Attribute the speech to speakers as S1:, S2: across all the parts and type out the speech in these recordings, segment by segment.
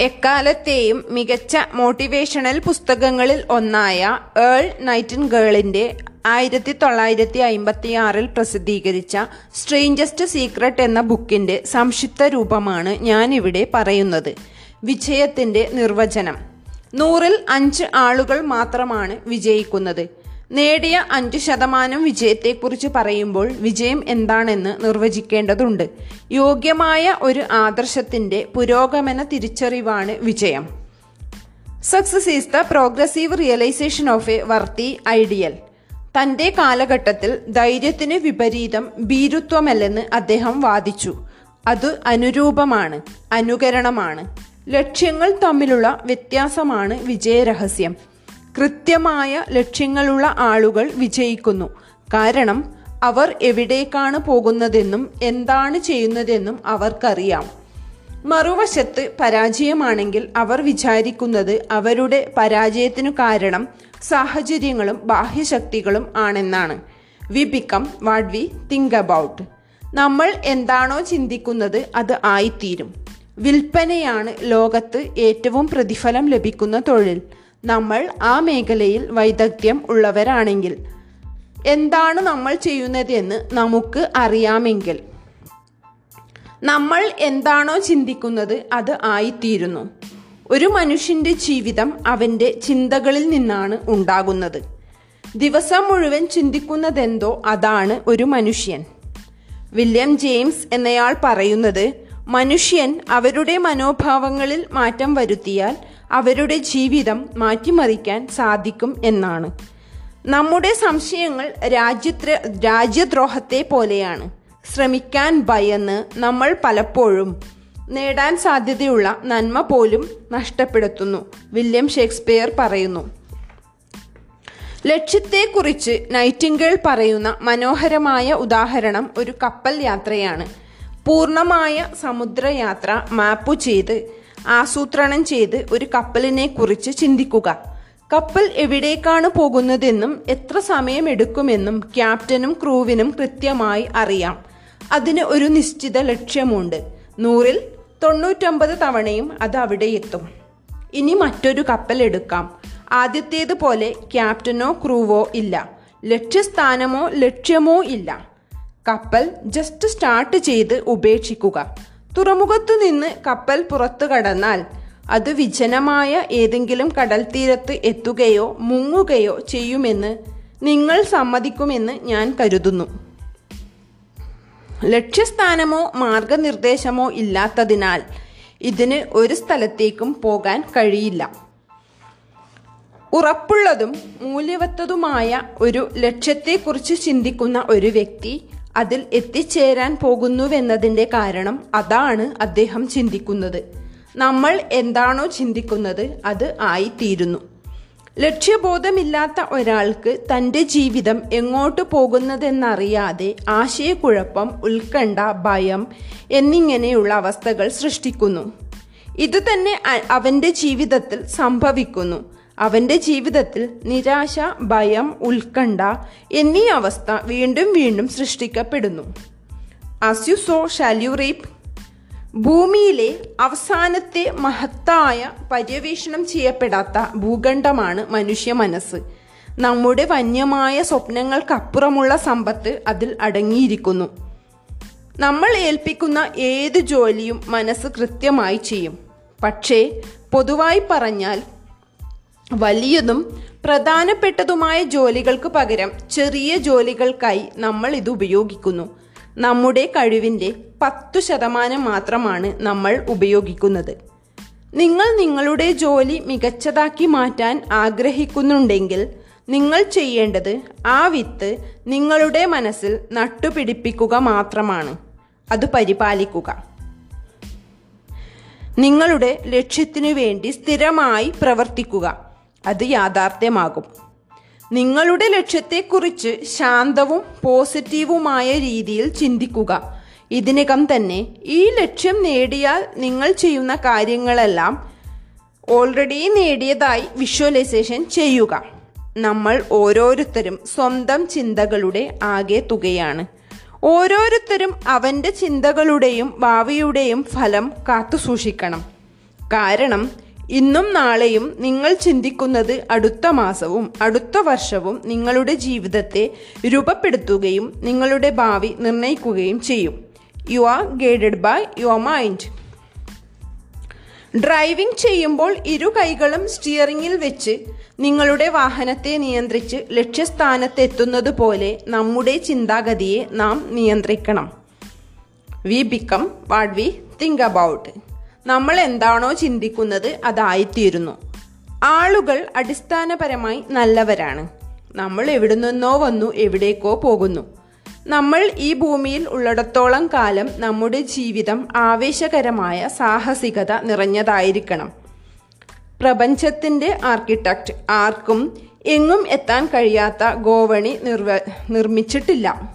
S1: എക്കാലത്തെയും മികച്ച മോട്ടിവേഷണൽ പുസ്തകങ്ങളിൽ ഒന്നായ ഏൾ നൈറ്റിൻഗേളിന്റെ ആയിരത്തി തൊള്ളായിരത്തി അയിമ്പത്തി ആറിൽ പ്രസിദ്ധീകരിച്ച സ്ട്രേഞ്ചസ്റ്റ് സീക്രട്ട് എന്ന ബുക്കിന്റെ സംക്ഷിപ്ത രൂപമാണ് ഞാനിവിടെ പറയുന്നത്. വിജയത്തിന്റെ നിർവചനം. നൂറിൽ അഞ്ച് ആളുകൾ മാത്രമാണ് വിജയിക്കുന്നത്. നേടിയ അഞ്ച് ശതമാനം വിജയത്തെക്കുറിച്ച് പറയുമ്പോൾ വിജയം എന്താണെന്ന് നിർവചിക്കേണ്ടതുണ്ട്. യോഗ്യമായ ഒരു ആദർശത്തിന്റെ പുരോഗമന തിരിച്ചറിവാണ് വിജയം. Success is the progressive realisation of a worthy ideal തന്റെ കാലഘട്ടത്തിൽ ധൈര്യത്തിന് വിപരീതം ഭീരുത്വമല്ലെന്ന് അദ്ദേഹം വാദിച്ചു. അത് അനുരൂപമാണ് അനുകരണമാണ്. ലക്ഷ്യങ്ങൾ തമ്മിലുള്ള വ്യത്യാസമാണ് വിജയരഹസ്യം. കൃത്യമായ ലക്ഷ്യങ്ങളുള്ള ആളുകൾ വിജയിക്കുന്നു. കാരണം അവർ എവിടേക്കാണ് പോകുന്നതെന്നും എന്താണ് ചെയ്യുന്നതെന്നും അവർക്കറിയാം. മറുവശത്ത് പരാജയമാണെങ്കിൽ അവർ വിചാരിക്കുന്നത് അവരുടെ പരാജയത്തിനു കാരണം സാഹചര്യങ്ങളും ബാഹ്യശക്തികളും ആണെന്നാണ്. We become what we think about. നമ്മൾ എന്താണോ ചിന്തിക്കുന്നത് അത് ആയിത്തീരും. വിൽപ്പനയാണ് ലോകത്ത് ഏറ്റവും പ്രതിഫലം ലഭിക്കുന്ന തൊഴിൽ. നമ്മൾ ആ മേഖലയിൽ വൈദഗ്ധ്യം ഉള്ളവരാണെങ്കിൽ എന്താണ് നമ്മൾ ചെയ്യുന്നതെന്ന് നമുക്ക് അറിയാമെങ്കിൽ നമ്മൾ എന്താണോ ചിന്തിക്കുന്നത് അത് ആയിത്തീരുന്നു. ഒരു മനുഷ്യന്റെ ജീവിതം അവന്റെ ചിന്തകളിൽ നിന്നാണ് ഉണ്ടാകുന്നത്. ദിവസം മുഴുവൻ ചിന്തിക്കുന്നതെന്തോ അതാണ് ഒരു മനുഷ്യൻ. വില്യം ജെയിംസ് എന്നയാൾ പറയുന്നത് മനുഷ്യൻ അവരുടെ മനോഭാവങ്ങളിൽ മാറ്റം വരുത്തിയാൽ അവരുടെ ജീവിതം മാറ്റിമറിക്കാൻ സാധിക്കും എന്നാണ്. നമ്മുടെ സംശയങ്ങൾ രാജ്യത്ര രാജ്യദ്രോഹത്തെ പോലെയാണ്. ശ്രമിക്കാൻ ഭയന്ന് നമ്മൾ പലപ്പോഴും നേടാൻ സാധ്യതയുള്ള നന്മ പോലും നഷ്ടപ്പെടുത്തുന്നു വില്യം ഷേക്സ്പിയർ പറയുന്നു. ലക്ഷ്യത്തെക്കുറിച്ച് നൈറ്റിംഗേൾ പറയുന്ന മനോഹരമായ ഉദാഹരണം ഒരു കപ്പൽ യാത്രയാണ്. പൂർണമായ സമുദ്രയാത്ര മാപ്പു ചെയ്ത് ആസൂത്രണം ചെയ്ത് ഒരു കപ്പലിനെ കുറിച്ച് ചിന്തിക്കുക. കപ്പൽ എവിടേക്കാണ് പോകുന്നതെന്നും എത്ര സമയമെടുക്കുമെന്നും ക്യാപ്റ്റനും ക്രൂവിനും കൃത്യമായി അറിയാം. അതിന് ഒരു നിശ്ചിത ലക്ഷ്യമുണ്ട്. നൂറിൽ തൊണ്ണൂറ്റൊമ്പത് തവണയും അത് അവിടെ എത്തും. ഇനി മറ്റൊരു കപ്പൽ എടുക്കാം. ആദ്യത്തേത് പോലെ ക്യാപ്റ്റനോ ക്രൂവോ ഇല്ല. ലക്ഷ്യസ്ഥാനമോ ലക്ഷ്യമോ ഇല്ല. കപ്പൽ ജസ്റ്റ് സ്റ്റാർട്ട് ചെയ്ത് ഉപേക്ഷിക്കുക. തുറമുഖത്തു നിന്ന് കപ്പൽ പുറത്തു കടന്നാൽ അത് വിജനമായ ഏതെങ്കിലും കടൽ തീരത്ത് എത്തുകയോ മുങ്ങുകയോ ചെയ്യുമെന്ന് നിങ്ങൾ സമ്മതിക്കുമെന്ന് ഞാൻ കരുതുന്നു. ലക്ഷ്യസ്ഥാനമോ മാർഗനിർദ്ദേശമോ ഇല്ലാത്തതിനാൽ ഇതിന് ഒരു സ്ഥലത്തേക്കും പോകാൻ കഴിയില്ല. ഉറപ്പുള്ളതും മൂല്യവത്തതുമായ ഒരു ലക്ഷ്യത്തെക്കുറിച്ച് ചിന്തിക്കുന്ന ഒരു വ്യക്തി അതിൽ എത്തിച്ചേരാൻ പോകുന്നുവെന്നതിന്റെ കാരണം അതാണ് അദ്ദേഹം ചിന്തിക്കുന്നത്. നമ്മൾ എന്താണോ ചിന്തിക്കുന്നത് അത് ആയിത്തീരുന്നു. ലക്ഷ്യബോധമില്ലാത്ത ഒരാൾക്ക് തന്റെ ജീവിതം എങ്ങോട്ട് പോകുന്നതെന്നറിയാതെ ആശയക്കുഴപ്പം ഉത്കണ്ഠ ഭയം എന്നിങ്ങനെയുള്ള അവസ്ഥകൾ സൃഷ്ടിക്കുന്നു. ഇതുതന്നെ അവന്റെ ജീവിതത്തിൽ സംഭവിക്കുന്നു. അവന്റെ ജീവിതത്തിൽ നിരാശ ഭയം ഉത്കണ്ഠ എന്നീ അവസ്ഥ വീണ്ടും വീണ്ടും സൃഷ്ടിക്കപ്പെടുന്നു. As you sow shall you reap ഭൂമിയിലെ അവസാനത്തെ മഹത്തായ പര്യവേഷണം ചെയ്യപ്പെടാത്ത ഭൂഖണ്ഡമാണ് മനുഷ്യ മനസ്സ്. നമ്മുടെ വന്യമായ സ്വപ്നങ്ങൾക്കപ്പുറമുള്ള സമ്പത്ത് അതിൽ അടങ്ങിയിരിക്കുന്നു. നമ്മൾ ഏൽപ്പിക്കുന്ന ഏത് ജോലിയും മനസ്സ് കൃത്യമായി ചെയ്യും. പക്ഷേ പൊതുവായി പറഞ്ഞാൽ വലിയതും പ്രധാനപ്പെട്ടതുമായ ജോലികൾക്ക് പകരം ചെറിയ ജോലികൾക്കായി നമ്മൾ ഇത് ഉപയോഗിക്കുന്നു. നമ്മുടെ കഴിവിന്റെ പത്തു ശതമാനം മാത്രമാണ് നമ്മൾ ഉപയോഗിക്കുന്നത്. നിങ്ങൾ നിങ്ങളുടെ ജോലി മികച്ചതാക്കി മാറ്റാൻ ആഗ്രഹിക്കുന്നുണ്ടെങ്കിൽ നിങ്ങൾ ചെയ്യേണ്ടത് ആ വിത്ത് നിങ്ങളുടെ മനസ്സിൽ നട്ടുപിടിപ്പിക്കുക മാത്രമാണ്. അത് പരിപാലിക്കുക. നിങ്ങളുടെ ലക്ഷ്യത്തിനു വേണ്ടി സ്ഥിരമായി പ്രവർത്തിക്കുക. അത് യാഥാർത്ഥ്യമാകും. നിങ്ങളുടെ ലക്ഷ്യത്തെക്കുറിച്ച് ശാന്തവും പോസിറ്റീവുമായ രീതിയിൽ ചിന്തിക്കുക. ഇതിനകം തന്നെ ഈ ലക്ഷ്യം നേടിയാൽ നിങ്ങൾ ചെയ്യുന്ന കാര്യങ്ങളെല്ലാം ഓൾറെഡി നേടിയതായി വിഷ്വലൈസേഷൻ ചെയ്യുക. നമ്മൾ ഓരോരുത്തരും സ്വന്തം ചിന്തകളുടെ ആകെ തുകയാണ്. ഓരോരുത്തരും അവന്റെ ചിന്തകളുടെയും ഭാവിയുടെയും ഫലം കാത്തുസൂക്ഷിക്കണം. കാരണം ഇന്നും നാളെയും നിങ്ങൾ ചിന്തിക്കുന്നത് അടുത്ത മാസവും അടുത്ത വർഷവും നിങ്ങളുടെ ജീവിതത്തെ രൂപപ്പെടുത്തുകയും നിങ്ങളുടെ ഭാവി നിർണയിക്കുകയും ചെയ്യും. You are guided by your mind driving ചെയ്യുമ്പോൾ ഇരു കൈകളും സ്റ്റിയറിംഗിൽ വെച്ച് നിങ്ങളുടെ വാഹനത്തെ നിയന്ത്രിച്ച് ലക്ഷ്യസ്ഥാനത്തെത്തുന്നത് പോലെ നമ്മുടെ ചിന്താഗതിയെ നാം നിയന്ത്രിക്കണം. We become what we think about നമ്മൾ എന്താണോ ചിന്തിക്കുന്നത് അതായിത്തീരുന്നു. ആളുകൾ അടിസ്ഥാനപരമായി നല്ലവരാണ്. നമ്മൾ എവിടെ നിന്നോ വന്നു എവിടേക്കോ പോകുന്നു. നമ്മൾ ഈ ഭൂമിയിൽ ഉള്ളിടത്തോളം കാലം നമ്മുടെ ജീവിതം ആവേശകരമായ സാഹസികത നിറഞ്ഞതായിരിക്കണം. പ്രപഞ്ചത്തിന്റെ ആർക്കിടെക്റ്റ് ആർക്കും എങ്ങും എത്താൻ കഴിയാത്ത ഗോവണി നിർവ നിർമ്മിച്ചിട്ടില്ല.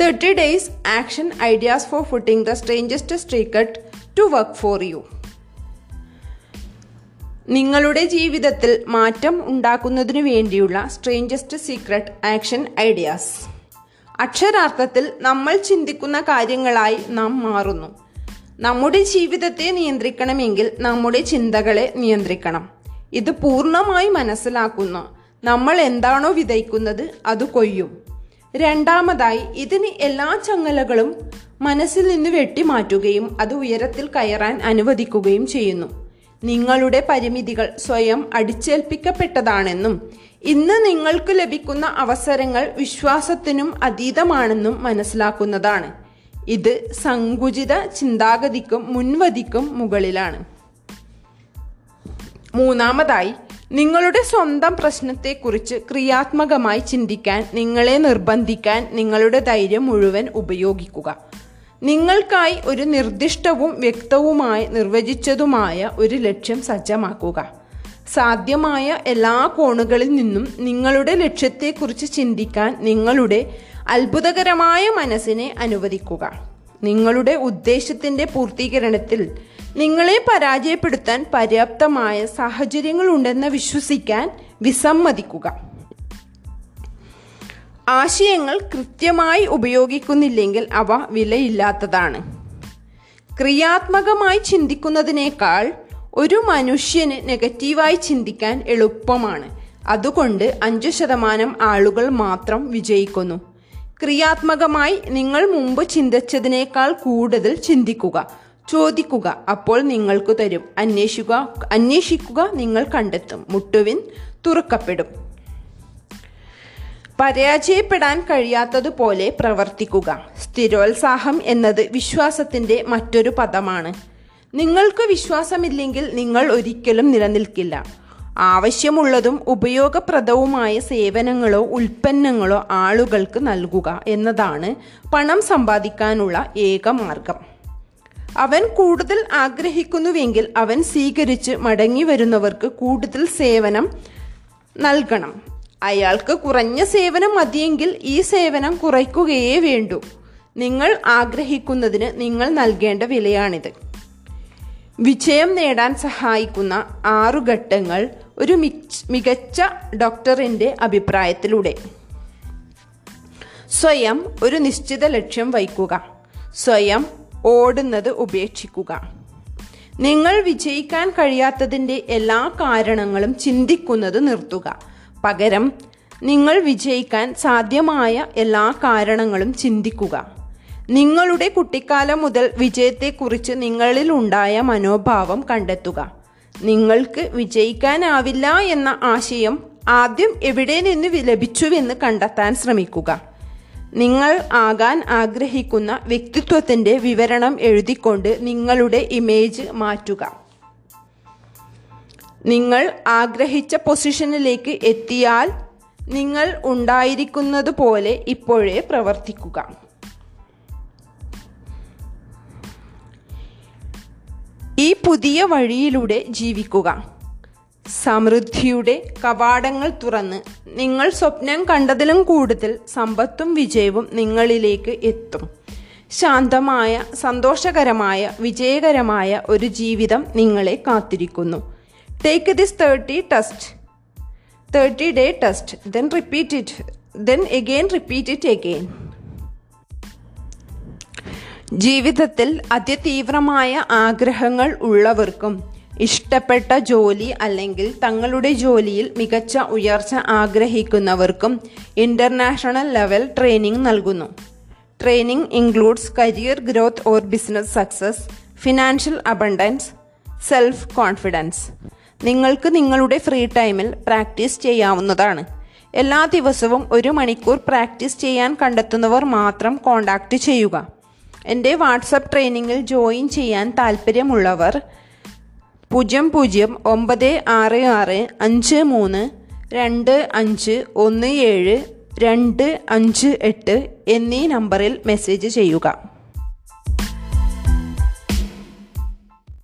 S1: Thirty days action ideas for putting the strangest secret to work for you നിങ്ങളുടെ ജീവിതത്തിൽ മാറ്റം ഉണ്ടാക്കുന്നതിനു വേണ്ടിയുള്ള സ്ട്രേഞ്ചസ്റ്റ് സീക്രട്ട് ആക്ഷൻ ഐഡിയാസ് അക്ഷരാർത്ഥത്തിൽ നമ്മൾ ചിന്തിക്കുന്ന കാര്യങ്ങളായി നാം മാറുന്നു. നമ്മുടെ ജീവിതത്തെ നിയന്ത്രിക്കണമെങ്കിൽ നമ്മുടെ ചിന്തകളെ നിയന്ത്രിക്കണം. ഇത് പൂർണമായി മനസ്സിലാക്കുന്നു. നമ്മൾ എന്താണോ വിതയ്ക്കുന്നത് അത് കൊയ്യും. രണ്ടാമതായി ഇതിന് എല്ലാ ചങ്ങലകളും മനസ്സിൽ നിന്ന് വെട്ടിമാറ്റുകയും അത് ഉയരത്തിൽ കയറാൻ അനുവദിക്കുകയും ചെയ്യുന്നു. നിങ്ങളുടെ പരിമിതികൾ സ്വയം അടിച്ചേൽപ്പിക്കപ്പെട്ടതാണെന്നും ഇന്ന് നിങ്ങൾക്ക് ലഭിക്കുന്ന അവസരങ്ങൾ വിശ്വാസത്തിനും അതീതമാണെന്നും മനസ്സിലാക്കുന്നതാണ്. ഇത് സങ്കുചിത ചിന്താഗതിക്കും മുൻവതിക്കും മുകളിലാണ്. മൂന്നാമതായി നിങ്ങളുടെ സ്വന്തം പ്രശ്നത്തെക്കുറിച്ച് ക്രിയാത്മകമായി ചിന്തിക്കാൻ നിങ്ങളെ നിർബന്ധിക്കാൻ നിങ്ങളുടെ ധൈര്യം മുഴുവൻ ഉപയോഗിക്കുക. നിങ്ങൾക്കായി ഒരു നിർദ്ദിഷ്ടവും വ്യക്തവുമായി നിർവചിച്ചതുമായ ഒരു ലക്ഷ്യം സജ്ജമാക്കുക. സാധ്യമായ എല്ലാ കോണുകളിൽ നിന്നും നിങ്ങളുടെ ലക്ഷ്യത്തെക്കുറിച്ച് ചിന്തിക്കാൻ നിങ്ങളുടെ അത്ഭുതകരമായ മനസ്സിനെ അനുവദിക്കുക. നിങ്ങളുടെ ഉദ്ദേശത്തിന്റെ പൂർത്തീകരണത്തിൽ നിങ്ങളെ പരാജയപ്പെടുത്താൻ പര്യാപ്തമായ സാഹചര്യങ്ങളുണ്ടെന്ന് വിശ്വസിക്കാൻ വിസമ്മതിക്കുക. ആശയങ്ങൾ കൃത്യമായി ഉപയോഗിക്കുന്നില്ലെങ്കിൽ അവ വിലയില്ലാത്തതാണ്. ക്രിയാത്മകമായി ചിന്തിക്കുന്നതിനേക്കാൾ ഒരു മനുഷ്യന് നെഗറ്റീവായി ചിന്തിക്കാൻ എളുപ്പമാണ്. അതുകൊണ്ട് അഞ്ചു ശതമാനം ആളുകൾ മാത്രം വിജയിക്കുന്നു. ക്രിയാത്മകമായി നിങ്ങൾ മുമ്പ് ചിന്തിച്ചതിനേക്കാൾ കൂടുതൽ ചിന്തിക്കുക. ചോദിക്കുക അപ്പോൾ നിങ്ങൾക്ക് തരും. അന്വേഷിക്കുക അന്വേഷിക്കുക നിങ്ങൾ കണ്ടെത്തും. മുട്ടുവിൻ തുറക്കപ്പെടും. പരാജയപ്പെടാൻ കഴിയാത്തതുപോലെ പ്രവർത്തിക്കുക. സ്ഥിരോത്സാഹം എന്നത് വിശ്വാസത്തിന്റെ മറ്റൊരു പദമാണ്. നിങ്ങൾക്ക് വിശ്വാസമില്ലെങ്കിൽ നിങ്ങൾ ഒരിക്കലും നിലനിൽക്കില്ല. ആവശ്യമുള്ളതും ഉപയോഗപ്രദവുമായ സേവനങ്ങളോ ഉൽപ്പന്നങ്ങളോ ആളുകൾക്ക് നൽകുക എന്നതാണ് പണം സമ്പാദിക്കാനുള്ള ഏക മാർഗം. അവൻ കൂടുതൽ ആഗ്രഹിക്കുന്നുവെങ്കിൽ അവൻ സ്വീകരിച്ച് മടങ്ങി വരുന്നവർക്ക് കൂടുതൽ സേവനം നൽകണം. അയാൾക്ക് കുറഞ്ഞ സേവനം മതിയെങ്കിൽ ഈ സേവനം കുറയ്ക്കുകയേ വേണ്ടൂ. നിങ്ങൾ ആഗ്രഹിക്കുന്നതിന് നിങ്ങൾ നൽകേണ്ട വിലയാണിത്. വിജയം നേടാൻ സഹായിക്കുന്ന ആറു ഘട്ടങ്ങൾ ഒരു മികച്ച ഡോക്ടറിന്റെ അഭിപ്രായത്തിലൂടെ. സ്വയം ഒരു നിശ്ചിത ലക്ഷ്യം വയ്ക്കുക. സ്വയം ഓടുന്നത് ഉപേക്ഷിക്കുക. നിങ്ങൾ വിജയിക്കാൻ കഴിയാത്തതിന്റെ എല്ലാ കാരണങ്ങളും ചിന്തിക്കുന്നത് നിർത്തുക. പകരം നിങ്ങൾ വിജയിക്കാൻ സാധ്യമായ എല്ലാ കാരണങ്ങളും ചിന്തിക്കുക. നിങ്ങളുടെ കുട്ടിക്കാലം മുതൽ വിജയത്തെക്കുറിച്ച് നിങ്ങളിൽ ഉണ്ടായ മനോഭാവം കണ്ടെത്തുക. നിങ്ങൾക്ക് വിജയിക്കാനാവില്ല എന്ന ആശയം ആദ്യം എവിടെ നിന്ന് ലഭിച്ചുവെന്ന് കണ്ടെത്താൻ ശ്രമിക്കുക. നിങ്ങൾ ആകാൻ ആഗ്രഹിക്കുന്ന വ്യക്തിത്വത്തിന്റെ വിവരണം എഴുതിക്കൊണ്ട് നിങ്ങളുടെ ഇമേജ് മാറ്റുക. നിങ്ങൾ ആഗ്രഹിച്ച പൊസിഷനിലേക്ക് എത്തിയാൽ നിങ്ങൾ ഉണ്ടായിരിക്കുന്നത് പോലെ ഇപ്പോഴേ പ്രവർത്തിക്കുക. ഈ പുതിയ വഴിയിലൂടെ ജീവിക്കുക. സമൃദ്ധിയുടെ കവാടങ്ങൾ തുറന്ന് നിങ്ങൾ സ്വപ്നം കണ്ടതിലും കൂടുതൽ സമ്പത്തും വിജയവും നിങ്ങളിലേക്ക് എത്തും. ശാന്തമായ സന്തോഷകരമായ വിജയകരമായ ഒരു ജീവിതം നിങ്ങളെ കാത്തിരിക്കുന്നു. Take this thirty test thirty day test then repeat it then again repeat it again ജീവിതത്തിൽ അതിതീവ്രമായ ആഗ്രഹങ്ങൾ ഉള്ളവർക്കും ഇഷ്ടപ്പെട്ട ജോലി അല്ലെങ്കിൽ തങ്ങളുടെ ജോലിയിൽ മികച്ച ഉയർച്ച ആഗ്രഹിക്കുന്നവർക്കും ഇന്റർനാഷണൽ ലെവൽ ട്രെയിനിങ് നൽകുന്നു. Training includes career growth or business success financial abundance self confidence നിങ്ങൾക്ക് നിങ്ങളുടെ ഫ്രീ ടൈമിൽ പ്രാക്ടീസ് ചെയ്യാവുന്നതാണ്. എല്ലാ ദിവസവും ഒരു മണിക്കൂർ പ്രാക്ടീസ് ചെയ്യാൻ കണ്ടെത്തുന്നവർ മാത്രം കോൺടാക്റ്റ് ചെയ്യുക. എന്റെ വാട്സപ്പ് ട്രെയിനിങ്ങിൽ ജോയിൻ ചെയ്യാൻ താൽപ്പര്യമുള്ളവർ പൂജ്യം പൂജ്യം ഒമ്പത് ആറ് ആറ് അഞ്ച് മൂന്ന് രണ്ട് അഞ്ച് ഒന്ന് ഏഴ് രണ്ട് അഞ്ച് എട്ട് എന്നീ നമ്പറിൽ മെസ്സേജ് ചെയ്യുക.